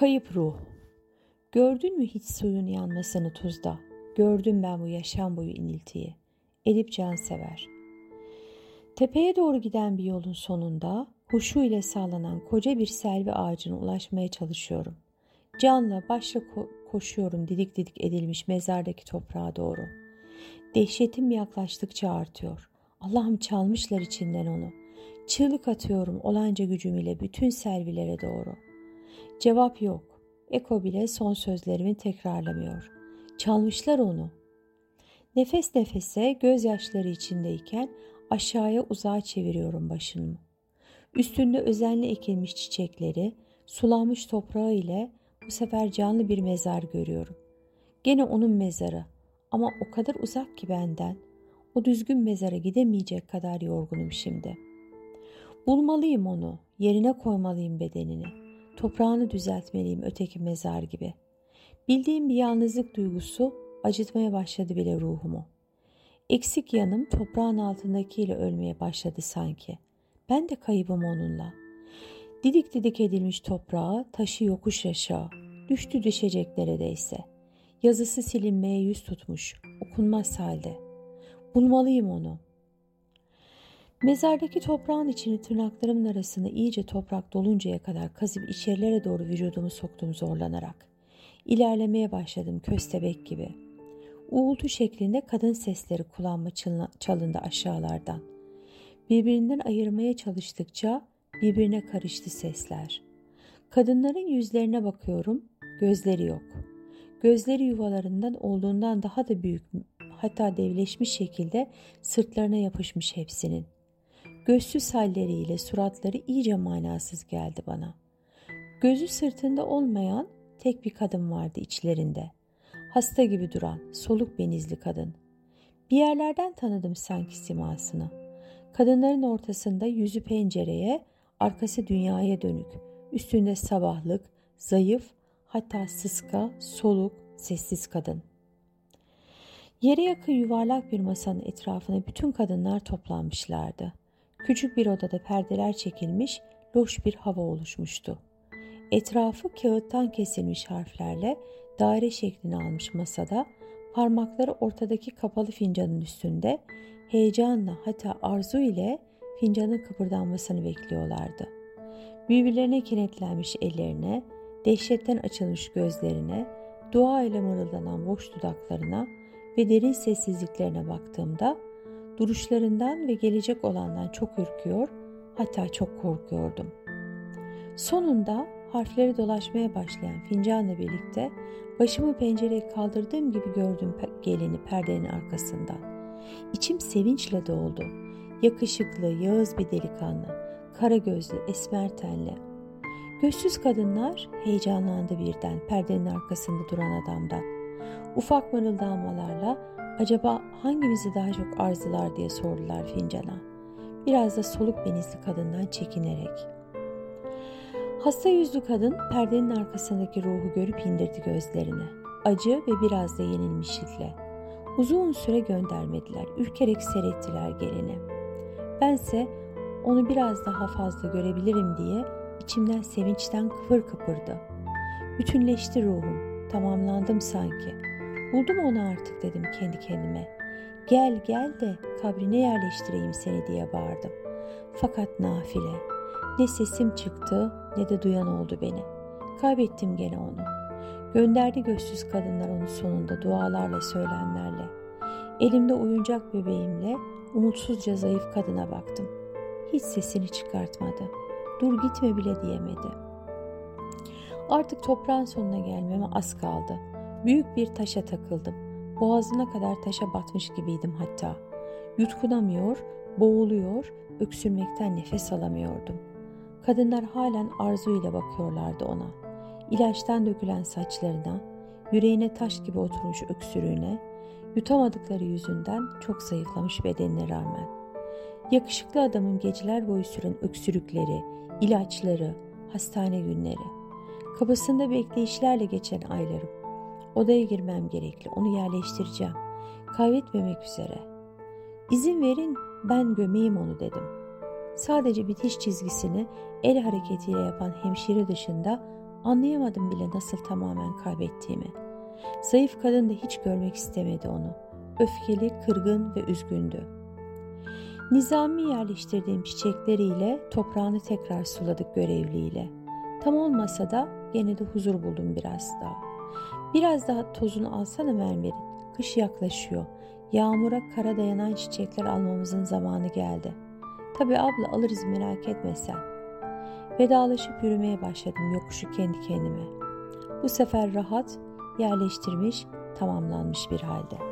Kayıp ruh. Gördün mü hiç suyun yanmasını tuzda? Gördüm ben bu yaşam boyu iniltiyi. Edip sever. Tepeye doğru giden bir yolun sonunda huşu ile sağlanan koca bir selvi ağacına ulaşmaya çalışıyorum. Canla başla ko- koşuyorum didik didik edilmiş mezardaki toprağa doğru. Dehşetim yaklaştıkça artıyor. Allah'ım çalmışlar içinden onu. Çığlık atıyorum olanca gücüm ile bütün selvilere doğru.'' Cevap yok. Eko bile son sözlerimi tekrarlamıyor. Çalmışlar onu. Nefes nefese gözyaşları içindeyken aşağıya uzağa çeviriyorum başımı. Üstünde özenli ekilmiş çiçekleri, sulanmış toprağı ile bu sefer canlı bir mezar görüyorum. Gene onun mezarı ama o kadar uzak ki benden. O düzgün mezara gidemeyecek kadar yorgunum şimdi. Bulmalıyım onu, yerine koymalıyım bedenini.'' Toprağını düzeltmeliyim öteki mezar gibi. Bildiğim bir yalnızlık duygusu acıtmaya başladı bile ruhumu. Eksik yanım toprağın altındakiyle ölmeye başladı sanki. Ben de kaybım onunla. Didik didik edilmiş toprağa, taşı yokuş aşağı. Düştü düşecek neredeyse. Yazısı silinmeye yüz tutmuş, okunmaz halde. Bulmalıyım onu. Mezardaki toprağın içini tırnaklarımın arasında iyice toprak doluncaya kadar kazıp içerilere doğru vücudumu soktum zorlanarak. İlerlemeye başladım köstebek gibi. Uğultu şeklinde kadın sesleri kulağıma çalındı aşağılardan. Birbirinden ayırmaya çalıştıkça birbirine karıştı sesler. Kadınların yüzlerine bakıyorum, gözleri yok. Gözleri yuvalarından olduğundan daha da büyük hatta devleşmiş şekilde sırtlarına yapışmış hepsinin.'' Gözsüz halleriyle suratları iyice manasız geldi bana. Gözü sırtında olmayan tek bir kadın vardı içlerinde. Hasta gibi duran, soluk benizli kadın. Bir yerlerden tanıdım sanki simasını. Kadınların ortasında yüzü pencereye, arkası dünyaya dönük. Üstünde sabahlık, zayıf, hatta sıska, soluk, sessiz kadın. Yere yakın yuvarlak bir masanın etrafına bütün kadınlar toplanmışlardı. Küçük bir odada perdeler çekilmiş, loş bir hava oluşmuştu. Etrafı kağıttan kesilmiş harflerle daire şeklini almış masada, parmakları ortadaki kapalı fincanın üstünde, heyecanla hatta arzu ile fincanın kıpırdanmasını bekliyorlardı. Birbirlerine kenetlenmiş ellerine, dehşetten açılmış gözlerine, dua ile mırıldanan boş dudaklarına ve derin sessizliklerine baktığımda duruşlarından ve gelecek olandan çok ürküyor, hatta çok korkuyordum. Sonunda harfleri dolaşmaya başlayan fincanla birlikte başımı pencereye kaldırdığım gibi gördüm geleni perdenin arkasından. İçim sevinçle doldu. Yakışıklı, yağız bir delikanlı, kara gözlü, esmer tenli. Gözsüz kadınlar heyecanlandı birden perdenin arkasında duran adamdan. Ufak mırıldanmalarla Acaba hangimizi daha çok arzular diye sordular fincana. Biraz da soluk benizli kadından çekinerek. Hasta yüzlü kadın perdenin arkasındaki ruhu görüp indirdi gözlerini. Acı ve biraz da yenilmişlikle. Uzun süre göndermediler, ürkerek seyrettiler geleni. Bense onu biraz daha fazla görebilirim diye içimden sevinçten kıpır kıpırdı. Bütünleşti ruhum, tamamlandım sanki.'' Buldum onu artık dedim kendi kendime. Gel gel de kabrine yerleştireyim seni diye bağırdım. Fakat nafile. Ne sesim çıktı ne de duyan oldu beni. Kaybettim gene onu. Gönderdi gözsüz kadınlar onu sonunda dualarla söylemlerle. Elimde oyuncak bebeğimle umutsuzca zayıf kadına baktım. Hiç sesini çıkartmadı. Dur gitme bile diyemedi. Artık toprağın sonuna gelmeme az kaldı. Büyük bir taşa takıldım. Boğazına kadar taşa batmış gibiydim hatta. Yutkunamıyor, boğuluyor, öksürmekten nefes alamıyordum. Kadınlar halen arzu ile bakıyorlardı ona. İlaçtan dökülen saçlarına, yüreğine taş gibi oturmuş öksürüğüne, yutamadıkları yüzünden çok zayıflamış bedenine rağmen. Yakışıklı adamın geceler boyu süren öksürükleri, ilaçları, hastane günleri, kapısında bekleyişlerle geçen aylarım, Odaya girmem gerekli. Onu yerleştireceğim. Kaybetmemek üzere. İzin verin ben gömeyim onu dedim. Sadece bitiş çizgisini el hareketiyle yapan hemşire dışında Anlayamadım bile nasıl tamamen kaybettiğimi. Zayıf kadın da hiç görmek istemedi onu. Öfkeli, kırgın ve üzgündü. Nizami yerleştirdiğim çiçekleriyle toprağını tekrar suladık görevliyle. Tam olmasa da gene de huzur buldum biraz daha. Biraz daha tozunu alsana mermerin. Kış yaklaşıyor. Yağmura kara dayanan çiçekler almamızın zamanı geldi. Tabi abla alırız merak etme sen. Vedalaşıp yürümeye başladım yokuşu kendi kendime. Bu sefer rahat, yerleştirmiş, tamamlanmış bir halde.